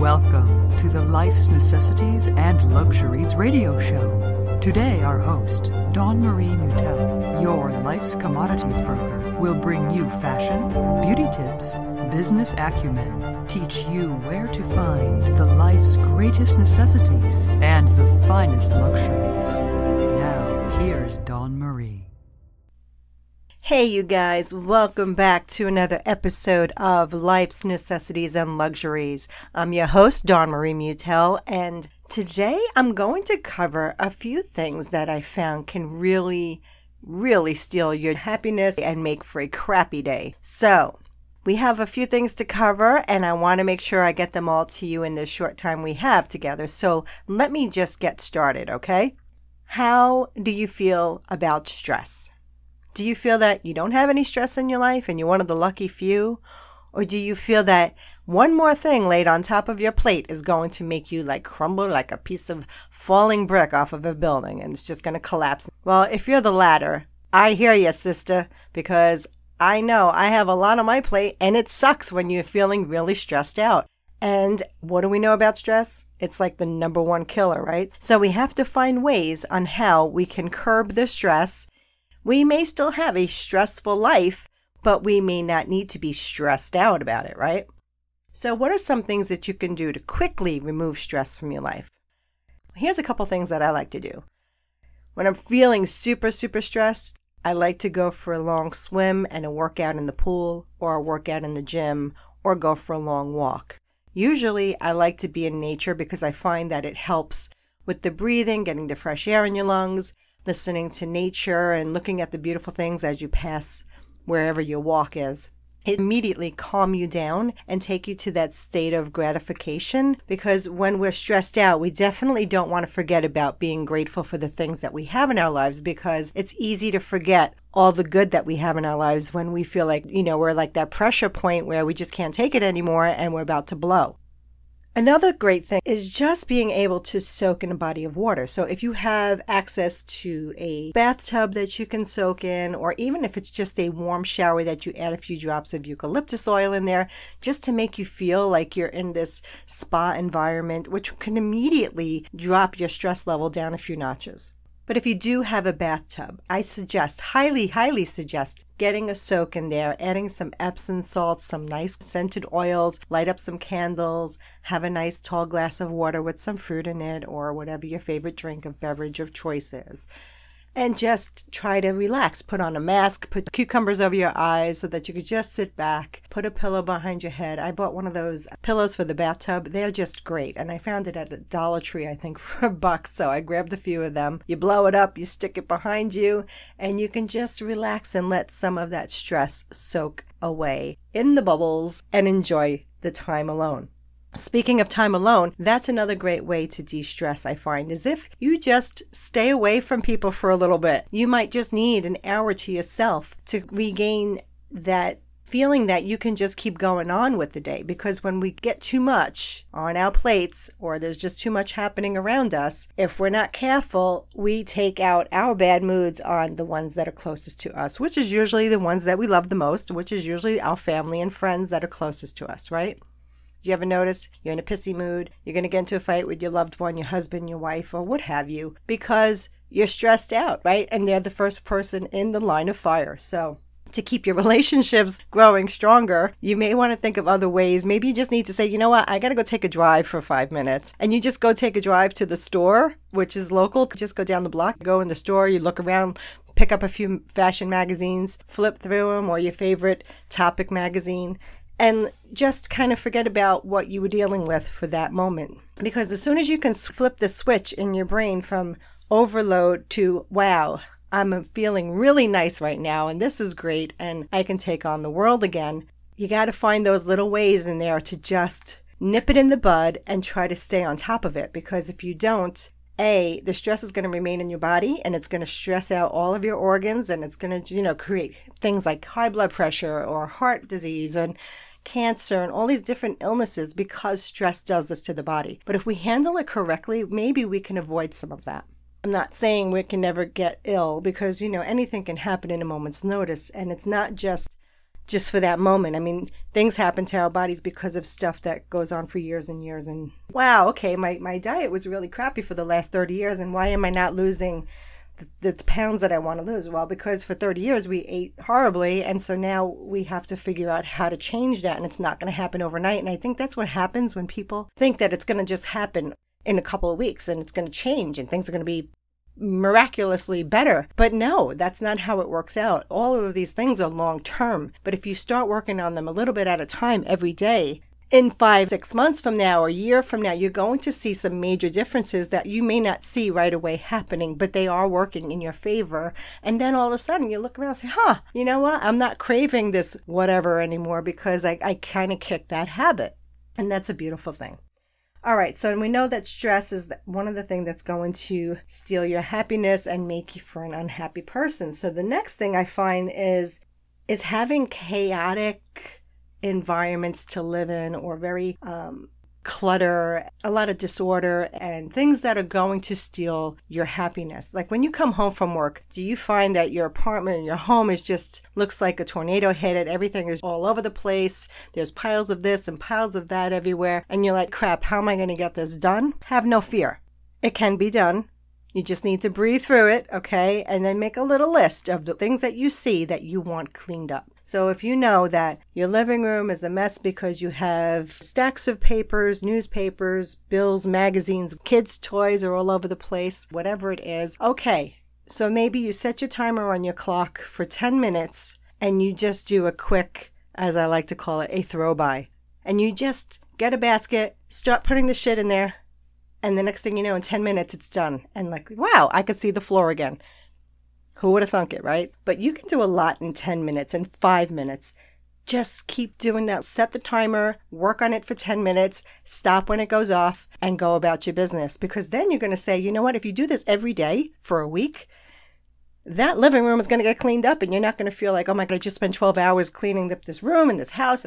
Welcome to the Life's Necessities and Luxuries radio show. Today, our host, Dawn Marie Mutel, your life's commodities broker, will bring you fashion, beauty tips, business acumen, teach you where to find the life's greatest necessities and the finest luxuries. Now, here's Dawn Marie. Hey, you guys, welcome back to another episode of Life's Necessities and Luxuries. I'm your host, Dawn Marie Mutel, and today I'm going to cover a few things that I found can really, really steal your happiness and make for a crappy day. So, we have a few things to cover, and I want to make sure I get them all to you in the short time we have together. So, let me just get started, okay? How do you feel about stress? Do you feel that you don't have any stress in your life and you're one of the lucky few? Or do you feel that one more thing laid on top of your plate is going to make you like crumble like a piece of falling brick off of a building and it's just going to collapse? Well, if you're the latter, I hear you, sister, because I know I have a lot on my plate and it sucks when you're feeling really stressed out. And what do we know about stress? It's like the number one killer, right? So we have to find ways on how we can curb the stress we may still have a stressful life, but we may not need to be stressed out about it, right? So, what are some things that you can do to quickly remove stress from your life? Here's a couple things that I like to do. When I'm feeling super, super stressed, I like to go for a long swim and a workout in the pool, or a workout in the gym, or go for a long walk. Usually, I like to be in nature because I find that it helps with the breathing, getting the fresh air in your lungs, listening to nature and looking at the beautiful things as you pass wherever your walk is. It immediately calm you down and take you to that state of gratification because when we're stressed out, we definitely don't want to forget about being grateful for the things that we have in our lives because it's easy to forget all the good that we have in our lives when we feel like, you know, we're like that pressure point where we just can't take it anymore and we're about to blow. Another great thing is just being able to soak in a body of water. So if you have access to a bathtub that you can soak in, or even if it's just a warm shower that you add a few drops of eucalyptus oil in there, just to make you feel like you're in this spa environment, which can immediately drop your stress level down a few notches. But if you do have a bathtub, I suggest, highly, highly suggest, getting a soak in there, adding some Epsom salts, some nice scented oils, light up some candles, have a nice tall glass of water with some fruit in it, or whatever your favorite drink of beverage of choice is and just try to relax. Put on a mask, put cucumbers over your eyes so that you could just sit back, put a pillow behind your head. I bought one of those pillows for the bathtub. They're just great. And I found it at a Dollar Tree, I think, for a buck. So I grabbed a few of them. You blow it up, you stick it behind you, and you can just relax and let some of that stress soak away in the bubbles and enjoy the time alone. Speaking of time alone, that's another great way to de stress, I find, is if you just stay away from people for a little bit. You might just need an hour to yourself to regain that feeling that you can just keep going on with the day because when we get too much on our plates or there's just too much happening around us, if we're not careful, we take out our bad moods on the ones that are closest to us, which is usually the ones that we love the most, which is usually our family and friends that are closest to us, right? Do you ever notice you're in a pissy mood? You're going to get into a fight with your loved one, your husband, your wife, or what have you, because you're stressed out, right? And they're the first person in the line of fire. So, to keep your relationships growing stronger, you may want to think of other ways. Maybe you just need to say, you know what, I got to go take a drive for five minutes. And you just go take a drive to the store, which is local. Just go down the block, go in the store, you look around, pick up a few fashion magazines, flip through them, or your favorite topic magazine, and just kind of forget about what you were dealing with for that moment. Because as soon as you can flip the switch in your brain from overload to, wow, I'm feeling really nice right now and this is great and I can take on the world again, you got to find those little ways in there to just nip it in the bud and try to stay on top of it. Because if you don't, a, the stress is going to remain in your body and it's going to stress out all of your organs and it's going to, you know, create things like high blood pressure or heart disease and cancer and all these different illnesses because stress does this to the body. But if we handle it correctly, maybe we can avoid some of that. I'm not saying we can never get ill because, you know, anything can happen in a moment's notice. And it's not just just for that moment. I mean, things happen to our bodies because of stuff that goes on for years and years. And wow, okay, my, my diet was really crappy for the last 30 years. And why am I not losing the, pounds that I want to lose? Well, because for 30 years we ate horribly. And so now we have to figure out how to change that. And it's not going to happen overnight. And I think that's what happens when people think that it's going to just happen in a couple of weeks and it's going to change and things are going to be miraculously better. But no, that's not how it works out. All of these things are long term. But if you start working on them a little bit at a time every day, in five, six months from now, or a year from now, you're going to see some major differences that you may not see right away happening, but they are working in your favor. And then all of a sudden you look around and say, huh, you know what? I'm not craving this whatever anymore because I, I kind of kicked that habit. And that's a beautiful thing. All right, so we know that stress is one of the things that's going to steal your happiness and make you for an unhappy person. So the next thing I find is is having chaotic environments to live in or very um, clutter, a lot of disorder, and things that are going to steal your happiness. Like when you come home from work, do you find that your apartment, your home is just looks like a tornado hit it? Everything is all over the place. There's piles of this and piles of that everywhere. And you're like, crap, how am I going to get this done? Have no fear. It can be done. You just need to breathe through it, okay? And then make a little list of the things that you see that you want cleaned up. So if you know that your living room is a mess because you have stacks of papers, newspapers, bills, magazines, kids' toys are all over the place, whatever it is, okay. So maybe you set your timer on your clock for 10 minutes and you just do a quick, as I like to call it, a throw by. And you just get a basket, start putting the shit in there, and the next thing you know, in 10 minutes, it's done. And like, wow, I could see the floor again. Who would have thunk it, right? But you can do a lot in 10 minutes, in five minutes. Just keep doing that. Set the timer, work on it for 10 minutes, stop when it goes off, and go about your business. Because then you're going to say, you know what? If you do this every day for a week, that living room is going to get cleaned up and you're not going to feel like, oh my God, I just spent 12 hours cleaning up this room and this house.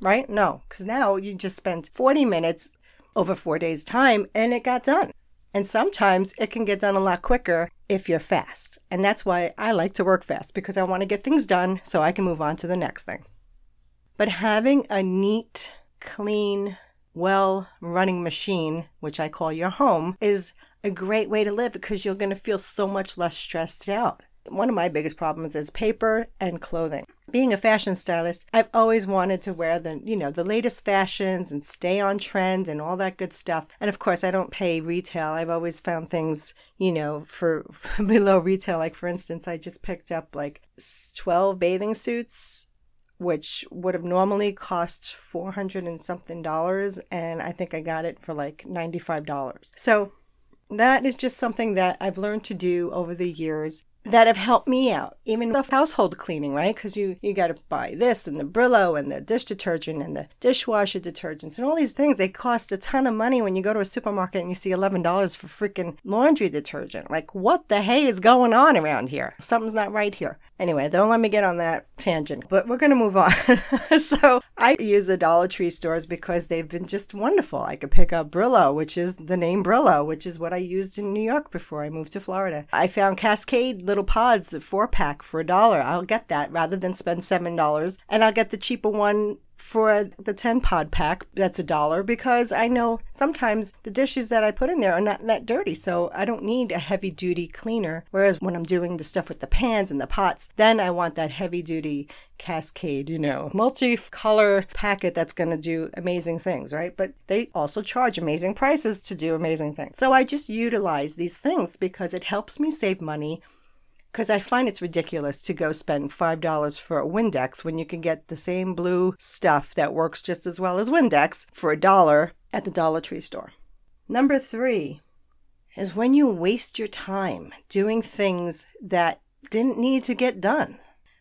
Right? No, because now you just spent 40 minutes over four days' time and it got done. And sometimes it can get done a lot quicker if you're fast. And that's why I like to work fast because I want to get things done so I can move on to the next thing. But having a neat, clean, well running machine, which I call your home, is a great way to live because you're going to feel so much less stressed out. One of my biggest problems is paper and clothing. Being a fashion stylist, I've always wanted to wear the, you know, the latest fashions and stay on trend and all that good stuff. And of course, I don't pay retail. I've always found things, you know, for below retail. Like for instance, I just picked up like 12 bathing suits which would have normally cost 400 and something dollars and I think I got it for like $95. So that is just something that I've learned to do over the years that have helped me out. Even the household cleaning, right? Because you you got to buy this and the Brillo and the dish detergent and the dishwasher detergents and all these things. They cost a ton of money when you go to a supermarket and you see eleven dollars for freaking laundry detergent. Like, what the hey is going on around here? Something's not right here. Anyway, don't let me get on that tangent, but we're going to move on. so I use the Dollar Tree stores because they've been just wonderful. I could pick up Brillo, which is the name Brillo, which is what I used in New York before I moved to Florida. I found Cascade little pods, four pack for a dollar. I'll get that rather than spend $7. And I'll get the cheaper one for the 10 pod pack that's a dollar because I know sometimes the dishes that I put in there are not that dirty so I don't need a heavy duty cleaner. Whereas when I'm doing the stuff with the pans and the pots then I want that heavy duty cascade you know multi-color packet that's going to do amazing things right? But they also charge amazing prices to do amazing things. So I just utilize these things because it helps me save money because I find it's ridiculous to go spend $5 for a Windex when you can get the same blue stuff that works just as well as Windex for a dollar at the Dollar Tree store. Number three is when you waste your time doing things that didn't need to get done.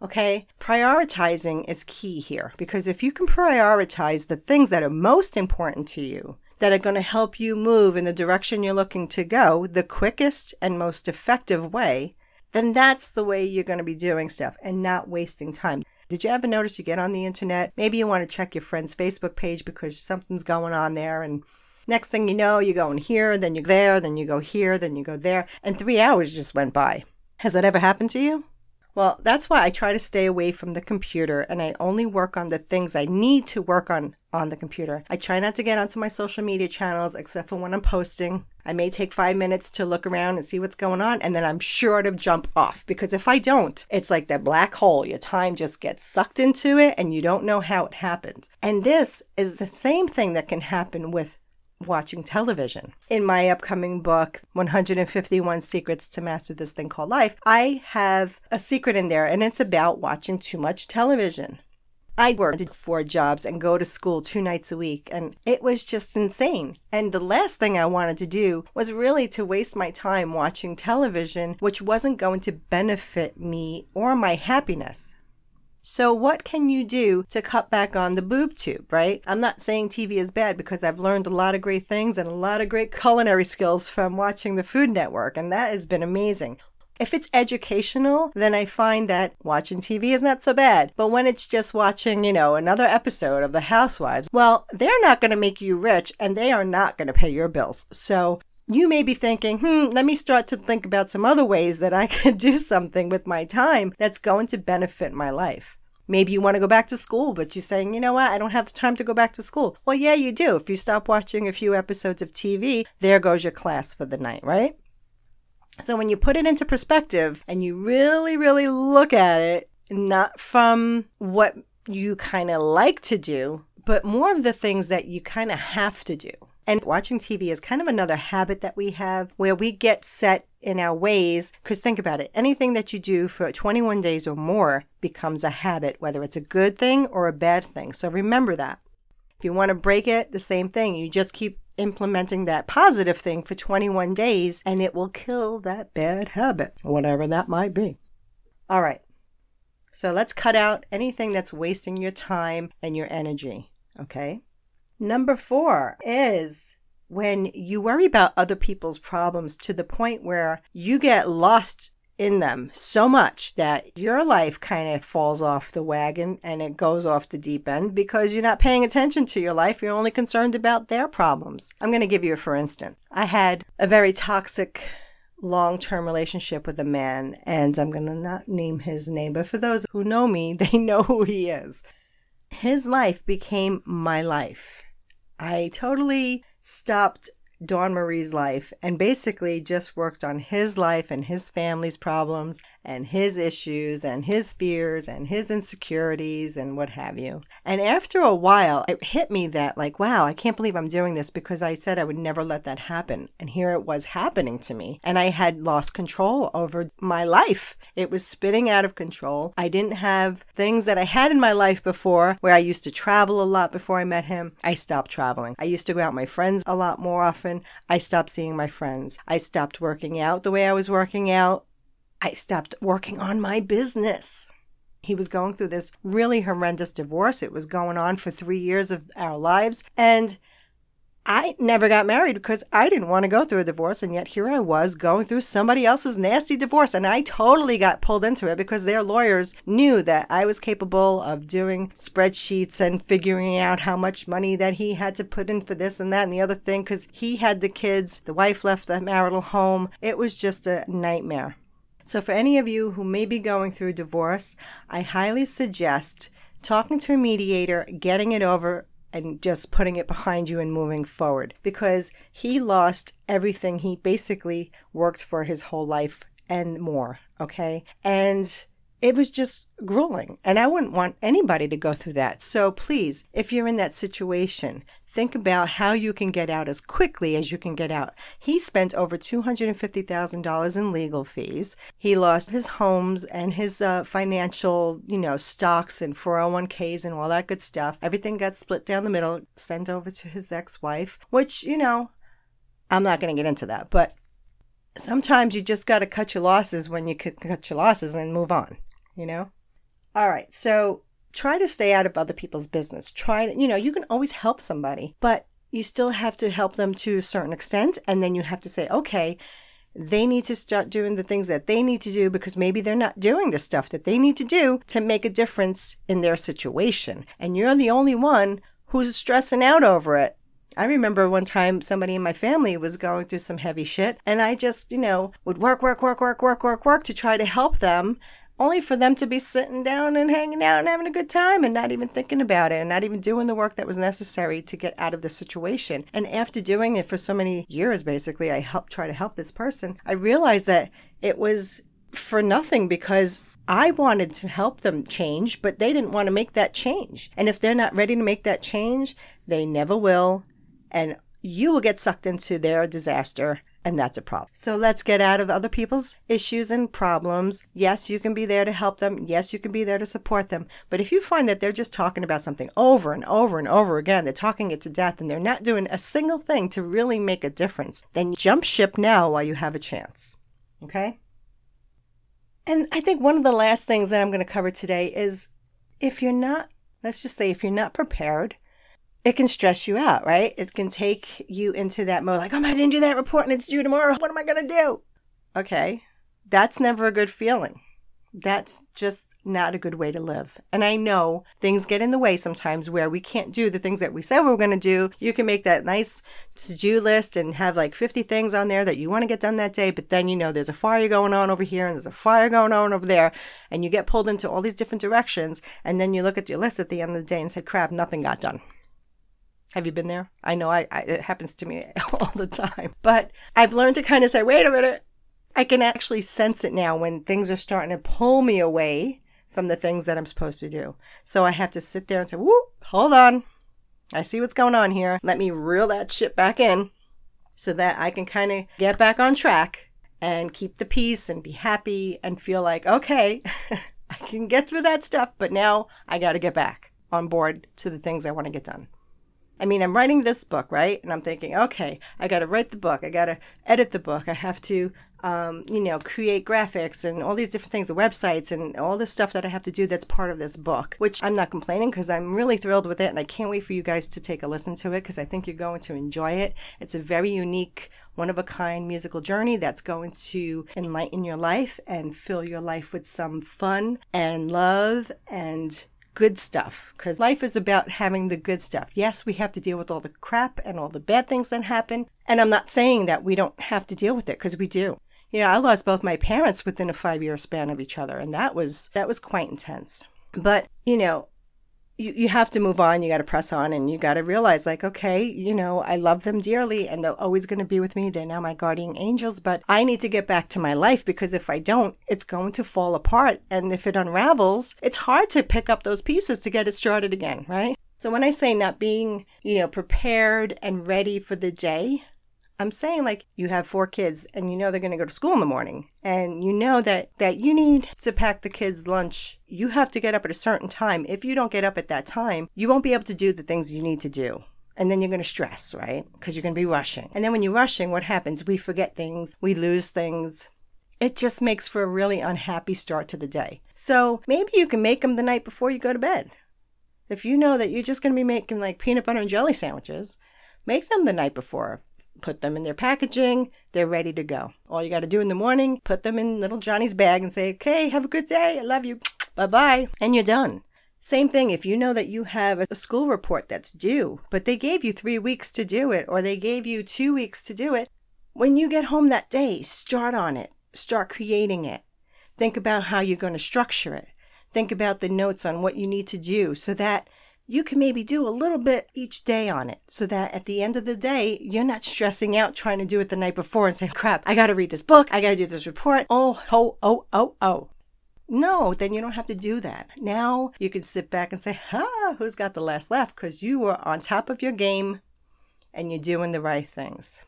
Okay, prioritizing is key here because if you can prioritize the things that are most important to you, that are going to help you move in the direction you're looking to go, the quickest and most effective way then that's the way you're going to be doing stuff and not wasting time. Did you ever notice you get on the internet? Maybe you want to check your friend's Facebook page because something's going on there and next thing you know, you're going here, then you're there, then you go here, then you go there, and three hours just went by. Has that ever happened to you? Well, that's why I try to stay away from the computer and I only work on the things I need to work on on the computer. I try not to get onto my social media channels except for when I'm posting. I may take five minutes to look around and see what's going on, and then I'm sure to jump off because if I don't, it's like that black hole. Your time just gets sucked into it and you don't know how it happened. And this is the same thing that can happen with watching television. In my upcoming book, 151 Secrets to Master This Thing Called Life, I have a secret in there, and it's about watching too much television. I worked four jobs and go to school two nights a week, and it was just insane. And the last thing I wanted to do was really to waste my time watching television, which wasn't going to benefit me or my happiness. So, what can you do to cut back on the boob tube, right? I'm not saying TV is bad because I've learned a lot of great things and a lot of great culinary skills from watching the Food Network, and that has been amazing. If it's educational, then I find that watching TV is not so bad. But when it's just watching, you know, another episode of The Housewives, well, they're not going to make you rich and they are not going to pay your bills. So you may be thinking, hmm, let me start to think about some other ways that I can do something with my time that's going to benefit my life. Maybe you want to go back to school, but you're saying, you know what, I don't have the time to go back to school. Well, yeah, you do. If you stop watching a few episodes of TV, there goes your class for the night, right? So when you put it into perspective and you really, really look at it, not from what you kind of like to do, but more of the things that you kind of have to do. And watching TV is kind of another habit that we have where we get set in our ways. Because think about it anything that you do for 21 days or more becomes a habit, whether it's a good thing or a bad thing. So remember that. If you want to break it, the same thing. You just keep implementing that positive thing for 21 days and it will kill that bad habit, whatever that might be. All right. So let's cut out anything that's wasting your time and your energy. Okay. Number four is when you worry about other people's problems to the point where you get lost in them so much that your life kind of falls off the wagon and it goes off the deep end because you're not paying attention to your life. You're only concerned about their problems. I'm going to give you a for instance. I had a very toxic long term relationship with a man, and I'm going to not name his name, but for those who know me, they know who he is. His life became my life. I totally stopped Dawn Marie's life and basically just worked on his life and his family's problems and his issues and his fears and his insecurities and what have you. And after a while, it hit me that, like, wow, I can't believe I'm doing this because I said I would never let that happen. And here it was happening to me. And I had lost control over my life. It was spinning out of control. I didn't have things that I had in my life before where I used to travel a lot before I met him. I stopped traveling. I used to go out with my friends a lot more often. I stopped seeing my friends. I stopped working out the way I was working out. I stopped working on my business. He was going through this really horrendous divorce. It was going on for three years of our lives. And I never got married because I didn't want to go through a divorce. And yet here I was going through somebody else's nasty divorce. And I totally got pulled into it because their lawyers knew that I was capable of doing spreadsheets and figuring out how much money that he had to put in for this and that and the other thing because he had the kids. The wife left the marital home. It was just a nightmare. So, for any of you who may be going through divorce, I highly suggest talking to a mediator, getting it over, and just putting it behind you and moving forward because he lost everything he basically worked for his whole life and more. Okay. And it was just grueling. And I wouldn't want anybody to go through that. So please, if you're in that situation, think about how you can get out as quickly as you can get out. He spent over $250,000 in legal fees. He lost his homes and his uh, financial, you know, stocks and 401ks and all that good stuff. Everything got split down the middle, sent over to his ex wife, which, you know, I'm not going to get into that. But sometimes you just got to cut your losses when you could cut your losses and move on, you know? All right. So try to stay out of other people's business. Try to, you know, you can always help somebody, but you still have to help them to a certain extent. And then you have to say, okay, they need to start doing the things that they need to do because maybe they're not doing the stuff that they need to do to make a difference in their situation. And you're the only one who's stressing out over it. I remember one time somebody in my family was going through some heavy shit and I just, you know, would work, work, work, work, work, work, work to try to help them only for them to be sitting down and hanging out and having a good time and not even thinking about it and not even doing the work that was necessary to get out of the situation. And after doing it for so many years, basically, I helped try to help this person. I realized that it was for nothing because I wanted to help them change, but they didn't want to make that change. And if they're not ready to make that change, they never will. And you will get sucked into their disaster and that's a problem. So let's get out of other people's issues and problems. Yes, you can be there to help them. Yes, you can be there to support them. But if you find that they're just talking about something over and over and over again, they're talking it to death and they're not doing a single thing to really make a difference, then jump ship now while you have a chance. Okay? And I think one of the last things that I'm going to cover today is if you're not, let's just say, if you're not prepared, it can stress you out, right? It can take you into that mode like, oh, I didn't do that report and it's due tomorrow. What am I going to do? Okay. That's never a good feeling. That's just not a good way to live. And I know things get in the way sometimes where we can't do the things that we said we were going to do. You can make that nice to do list and have like 50 things on there that you want to get done that day, but then you know there's a fire going on over here and there's a fire going on over there, and you get pulled into all these different directions. And then you look at your list at the end of the day and say, crap, nothing got done. Have you been there? I know I, I, it happens to me all the time. But I've learned to kind of say, wait a minute. I can actually sense it now when things are starting to pull me away from the things that I'm supposed to do. So I have to sit there and say, whoop, hold on. I see what's going on here. Let me reel that shit back in so that I can kind of get back on track and keep the peace and be happy and feel like, okay, I can get through that stuff, but now I got to get back on board to the things I want to get done. I mean, I'm writing this book, right? And I'm thinking, okay, I got to write the book. I got to edit the book. I have to, um, you know, create graphics and all these different things, the websites and all this stuff that I have to do that's part of this book, which I'm not complaining because I'm really thrilled with it. And I can't wait for you guys to take a listen to it because I think you're going to enjoy it. It's a very unique, one of a kind musical journey that's going to enlighten your life and fill your life with some fun and love and good stuff because life is about having the good stuff. Yes, we have to deal with all the crap and all the bad things that happen. And I'm not saying that we don't have to deal with it because we do. You know, I lost both my parents within a five year span of each other, and that was that was quite intense. But, you know, you, you have to move on. You got to press on and you got to realize, like, okay, you know, I love them dearly and they're always going to be with me. They're now my guardian angels, but I need to get back to my life because if I don't, it's going to fall apart. And if it unravels, it's hard to pick up those pieces to get it started again, right? So when I say not being, you know, prepared and ready for the day, I'm saying like you have four kids and you know they're going to go to school in the morning and you know that that you need to pack the kids lunch. You have to get up at a certain time. If you don't get up at that time, you won't be able to do the things you need to do. And then you're going to stress, right? Because you're going to be rushing. And then when you're rushing, what happens? We forget things, we lose things. It just makes for a really unhappy start to the day. So maybe you can make them the night before you go to bed. If you know that you're just going to be making like peanut butter and jelly sandwiches, make them the night before put them in their packaging, they're ready to go. All you got to do in the morning, put them in little Johnny's bag and say, okay, have a good day. I love you. Bye bye. And you're done. Same thing if you know that you have a school report that's due, but they gave you three weeks to do it or they gave you two weeks to do it. When you get home that day, start on it. Start creating it. Think about how you're going to structure it. Think about the notes on what you need to do so that you can maybe do a little bit each day on it so that at the end of the day, you're not stressing out trying to do it the night before and say, crap, I got to read this book. I got to do this report. Oh, oh, oh, oh, oh. No, then you don't have to do that. Now you can sit back and say, ha, who's got the last laugh? Because you are on top of your game and you're doing the right things.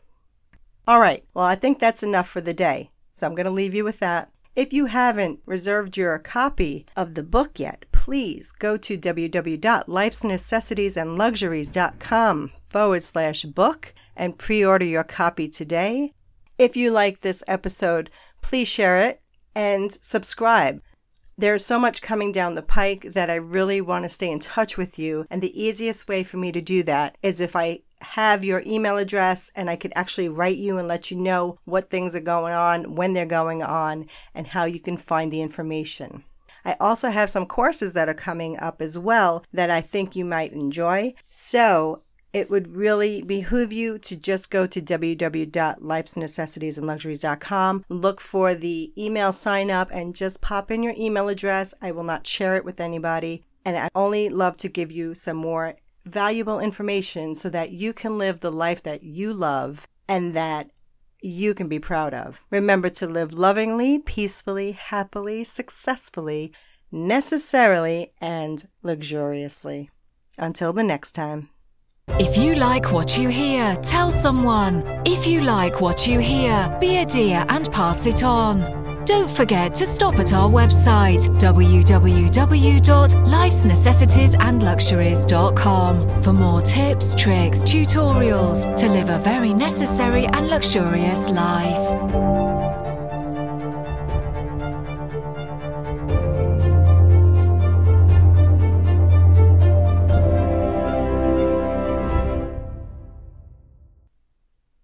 All right. Well, I think that's enough for the day. So I'm going to leave you with that. If you haven't reserved your copy of the book yet, please go to www.lifesnecessitiesandluxuries.com forward slash book and pre order your copy today. If you like this episode, please share it and subscribe. There's so much coming down the pike that I really want to stay in touch with you. And the easiest way for me to do that is if I have your email address and I could actually write you and let you know what things are going on, when they're going on, and how you can find the information. I also have some courses that are coming up as well that I think you might enjoy. So it would really behoove you to just go to www.lifesnecessitiesandluxuries.com, look for the email sign up, and just pop in your email address. I will not share it with anybody. And I only love to give you some more valuable information so that you can live the life that you love and that you can be proud of. Remember to live lovingly, peacefully, happily, successfully, necessarily, and luxuriously. Until the next time. If you like what you hear, tell someone. If you like what you hear, be a dear and pass it on. Don't forget to stop at our website www.lifesnecessitiesandluxuries.com for more tips, tricks, tutorials to live a very necessary and luxurious life.